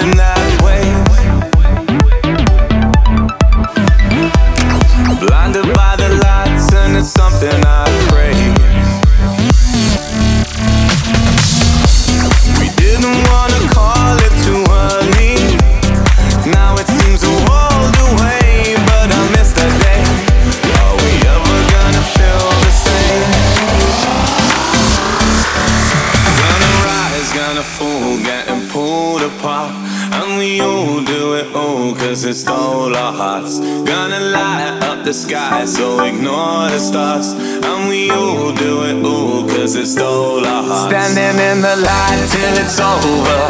riding that it cause it stole our hearts. Gonna light up the sky, so ignore the stars. And we all do it all, cause it stole our hearts. Standing in the light till it's over,